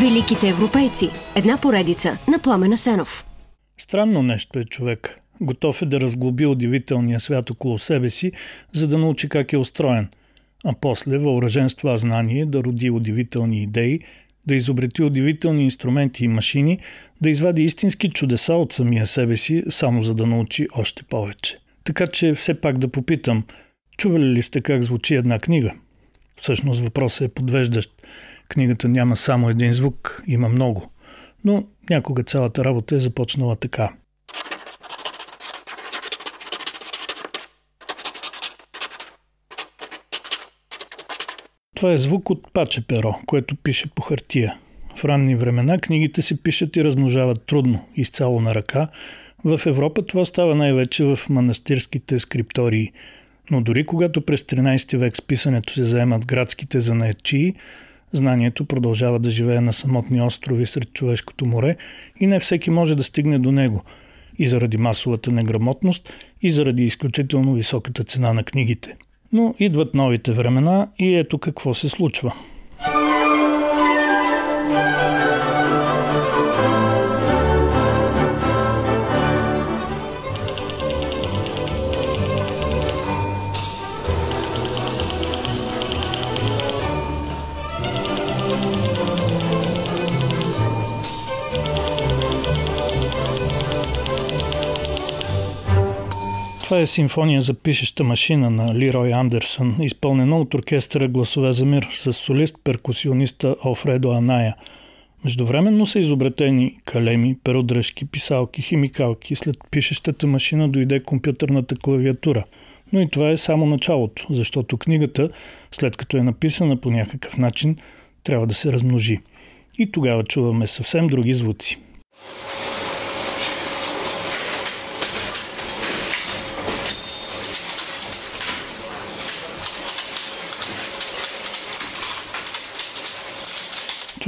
Великите европейци. Една поредица на Пламена Сенов. Странно нещо е човек. Готов е да разглоби удивителния свят около себе си, за да научи как е устроен. А после, въоръжен с това знание, да роди удивителни идеи, да изобрети удивителни инструменти и машини, да извади истински чудеса от самия себе си, само за да научи още повече. Така че все пак да попитам, чували ли сте как звучи една книга? Всъщност въпросът е подвеждащ. Книгата няма само един звук, има много. Но някога цялата работа е започнала така. Това е звук от паче перо, което пише по хартия. В ранни времена книгите се пишат и размножават трудно, изцяло на ръка. В Европа това става най-вече в манастирските скриптории. Но дори когато през 13 век с писането се заемат градските занаятчии, знанието продължава да живее на самотни острови сред човешкото море и не всеки може да стигне до него. И заради масовата неграмотност, и заради изключително високата цена на книгите – но идват новите времена и ето какво се случва. Това е симфония за пишеща машина на Лирой Андерсън, изпълнена от оркестъра Гласове за мир с солист-перкусиониста Алфредо Аная. Междувременно са изобретени калеми, перодръжки, писалки, химикалки. След пишещата машина дойде компютърната клавиатура. Но и това е само началото, защото книгата, след като е написана по някакъв начин, трябва да се размножи. И тогава чуваме съвсем други звуци.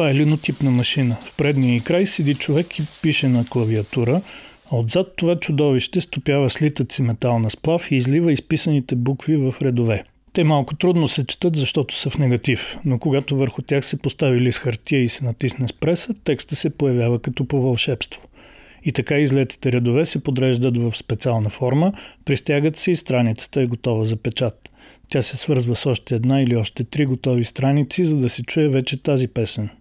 Това е линотипна машина. В предния и край седи човек и пише на клавиатура, а отзад това чудовище стопява слитът си метална сплав и излива изписаните букви в редове. Те малко трудно се четат, защото са в негатив, но когато върху тях се постави лист хартия и се натисне с преса, текста се появява като по вълшебство. И така излетите редове се подреждат в специална форма, пристягат се и страницата е готова за печат. Тя се свързва с още една или още три готови страници, за да се чуе вече тази песен –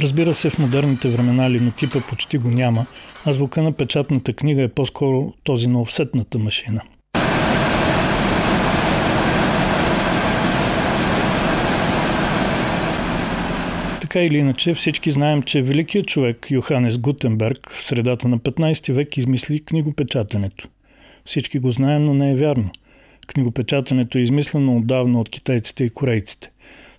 Разбира се, в модерните времена линотипа почти го няма, а звука на печатната книга е по-скоро този на офсетната машина. Така или иначе, всички знаем, че великият човек Йоханес Гутенберг в средата на 15 век измисли книгопечатането. Всички го знаем, но не е вярно – Книгопечатането е измислено отдавна от китайците и корейците.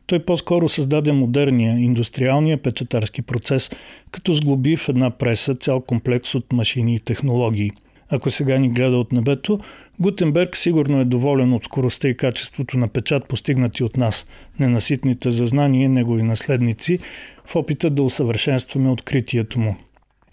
Той по-скоро създаде модерния, индустриалния печатарски процес, като сглоби в една преса цял комплекс от машини и технологии. Ако сега ни гледа от небето, Гутенберг сигурно е доволен от скоростта и качеството на печат, постигнати от нас, ненаситните за знание негови наследници, в опита да усъвършенстваме откритието му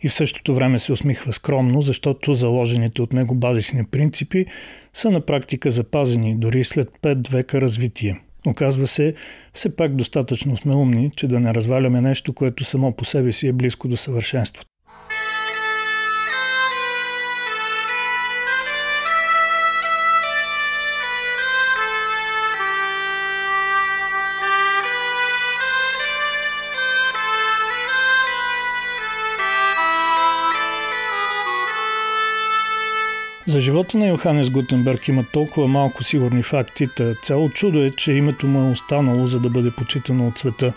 и в същото време се усмихва скромно, защото заложените от него базисни принципи са на практика запазени дори след 5 века развитие. Оказва се, все пак достатъчно сме умни, че да не разваляме нещо, което само по себе си е близко до съвършенството. За живота на Йоханес Гутенберг има толкова малко сигурни факти, та цяло чудо е, че името му е останало, за да бъде почитано от света.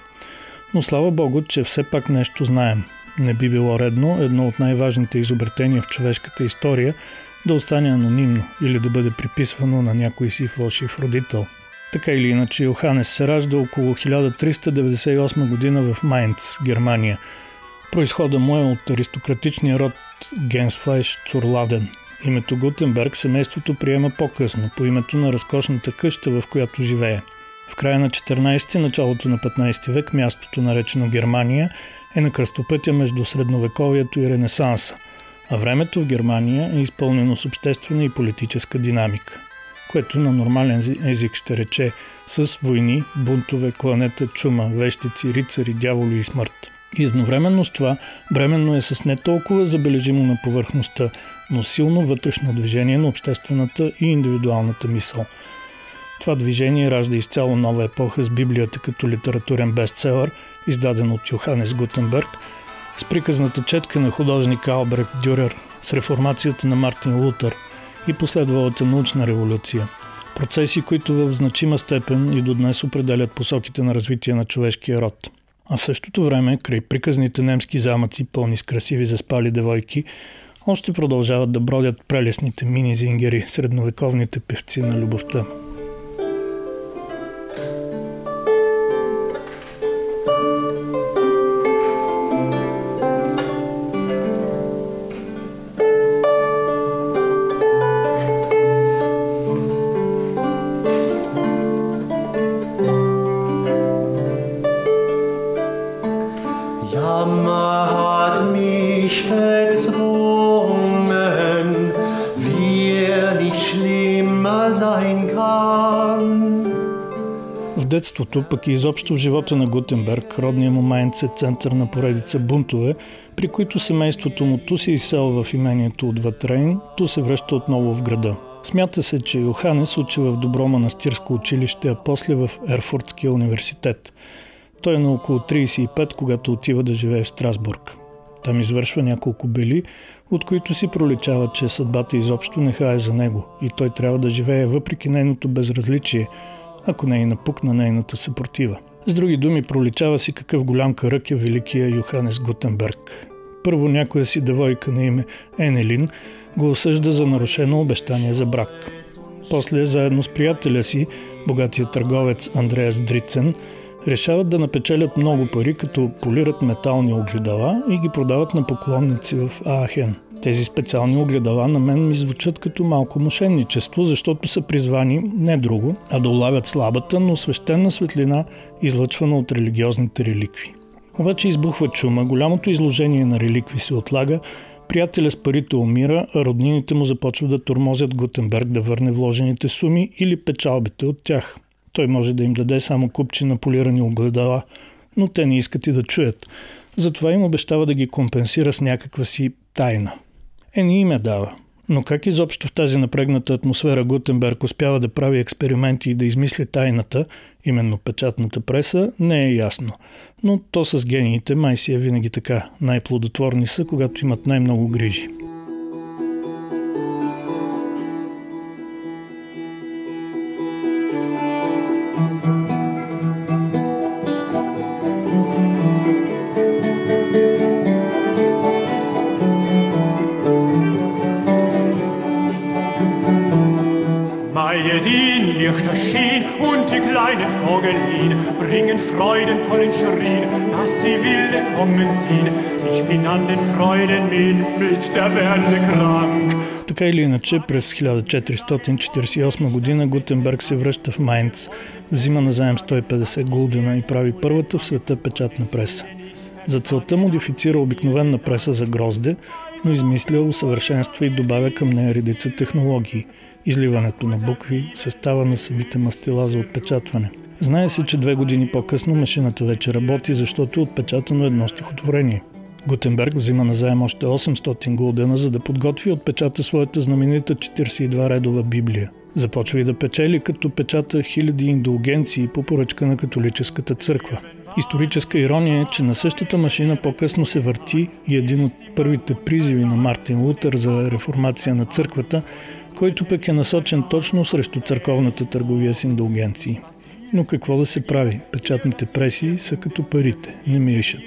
Но слава Богу, че все пак нещо знаем. Не би било редно едно от най-важните изобретения в човешката история да остане анонимно или да бъде приписвано на някой си фалшив родител. Така или иначе, Йоханес се ражда около 1398 година в Майнц, Германия. Произхода му е от аристократичния род Генсфлайш Цурладен – Името Гутенберг семейството приема по-късно, по името на разкошната къща, в която живее. В края на 14 началото на 15 век мястото, наречено Германия, е на кръстопътя между средновековието и Ренесанса. а времето в Германия е изпълнено с обществена и политическа динамика, което на нормален език ще рече с войни, бунтове, кланета, чума, вещици, рицари, дяволи и смърт. И едновременно с това бременно е с не толкова забележимо на повърхността, но силно вътрешно движение на обществената и индивидуалната мисъл. Това движение ражда изцяло нова епоха с Библията като литературен бестселър, издаден от Йоханес Гутенберг, с приказната четка на художник Албрехт Дюрер, с реформацията на Мартин Лутър и последвалата научна революция. Процеси, които в значима степен и до днес определят посоките на развитие на човешкия род. А в същото време, край приказните немски замъци, пълни с красиви заспали девойки, още продължават да бродят прелесните мини-зингери, средновековните певци на любовта. Детството, пък и изобщо в живота на Гутенберг, родния му Майнц е център на поредица бунтове, при които семейството му ту се изселва в имението от Ватрейн, ту се връща отново в града. Смята се, че Йоханес учи в добро манастирско училище, а после в Ерфуртския университет. Той е на около 35, когато отива да живее в Страсбург. Там извършва няколко бели, от които си проличава, че съдбата изобщо не хае за него и той трябва да живее въпреки нейното безразличие – ако не е напукна нейната съпротива. С други думи, проличава си какъв голям карък е великия Йоханес Гутенберг. Първо някоя си девойка на име Енелин го осъжда за нарушено обещание за брак. После, заедно с приятеля си, богатия търговец Андреас Дрицен, решават да напечелят много пари, като полират метални огледала и ги продават на поклонници в Аахен – тези специални огледала на мен ми звучат като малко мошенничество, защото са призвани не друго, а да улавят слабата, но свещена светлина, излъчвана от религиозните реликви. Обаче избухва чума, голямото изложение на реликви се отлага, приятеля с парите умира, а роднините му започват да тормозят Гутенберг да върне вложените суми или печалбите от тях. Той може да им даде само купчи на полирани огледала, но те не искат и да чуят. Затова им обещава да ги компенсира с някаква си тайна. Е, не им дава. Но как изобщо в тази напрегната атмосфера Гутенберг успява да прави експерименти и да измисли тайната, именно печатната преса, не е ясно. Но то с гениите май си е винаги така. Най-плодотворни са, когато имат най-много грижи. Kleinen Vogelin bringen freudenvollen Schrien, dass sie wilde kommen ziehen. Ich bin an den Freuden mit der Werde krank. Така или иначе, през 1448 година Гутенберг се връща в Майнц, взима на заем 150 гулдена и прави първата в света печатна преса. За целта модифицира обикновена преса за грозде, но измисля, усъвършенства и добавя към нея редица технологии – изливането на букви, състава на самите мастила за отпечатване. Знае се, че две години по-късно машината вече работи, защото е отпечатано едно стихотворение. Гутенберг взима на заем още 800 гулдена, за да подготви и отпечата своята знаменита 42 редова Библия. Започва и да печели, като печата хиляди индулгенции по поръчка на католическата църква. Историческа ирония е, че на същата машина по-късно се върти и един от първите призиви на Мартин Лутер за реформация на църквата, който пък е насочен точно срещу църковната търговия с индулгенции. Но какво да се прави? Печатните преси са като парите, не миришат.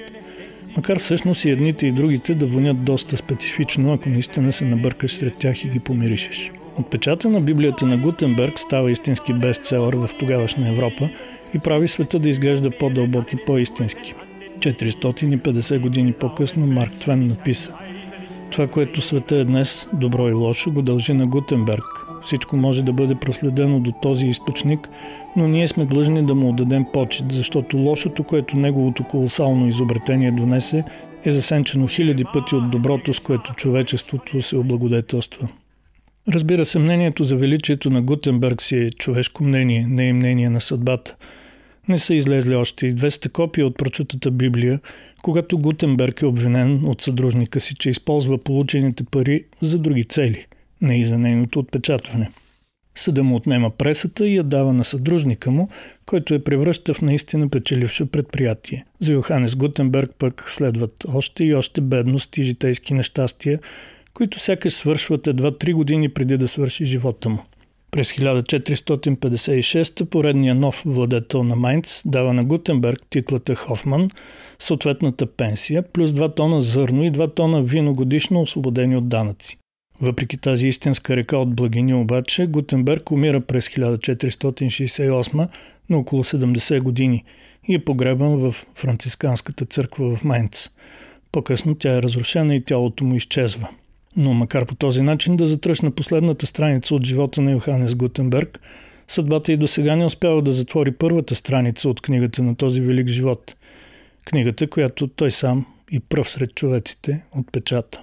Макар всъщност и едните и другите да вонят доста специфично, ако наистина се набъркаш сред тях и ги помиришеш. Отпечата на Библията на Гутенберг става истински бестселър в тогавашна Европа и прави света да изглежда по-дълбок и по-истински. 450 години по-късно Марк Твен написа – това, което света е днес, добро и лошо, го дължи на Гутенберг, Всичко може да бъде проследено до този източник, но ние сме длъжни да му отдадем почет, защото лошото, което неговото колосално изобретение донесе, е засенчено хиляди пъти от доброто, с което човечеството се облагодетелства. Разбира се, мнението за величието на Гутенберг си е човешко мнение, не е мнение на съдбата. Не са излезли още и 200 копия от прочутата Библия, когато Гутенберг е обвинен от съдружника си, че използва получените пари за други цели, не и за нейното отпечатване. Съда му отнема пресата и я дава на съдружника му, който я превръща в наистина печелившо предприятие. За Йоханес Гутенберг пък следват още и още бедност и житейски нещастия, които сякаш свършват едва три години преди да свърши живота му. През 1456 поредния нов владетел на Майнц дава на Гутенберг титлата Хофман, съответната пенсия, плюс 2 тона зърно и 2 тона вино годишно освободени от данъци. Въпреки тази истинска река от благини обаче, Гутенберг умира през 1468 на около 70 години и е погребан в францисканската църква в Майнц. По-късно тя е разрушена и тялото му изчезва. Но макар по този начин да затръшна последната страница от живота на Йоханес Гутенберг, съдбата и до сега не успява да затвори първата страница от книгата на този велик живот. Книгата, която той сам и пръв сред човеците отпечата.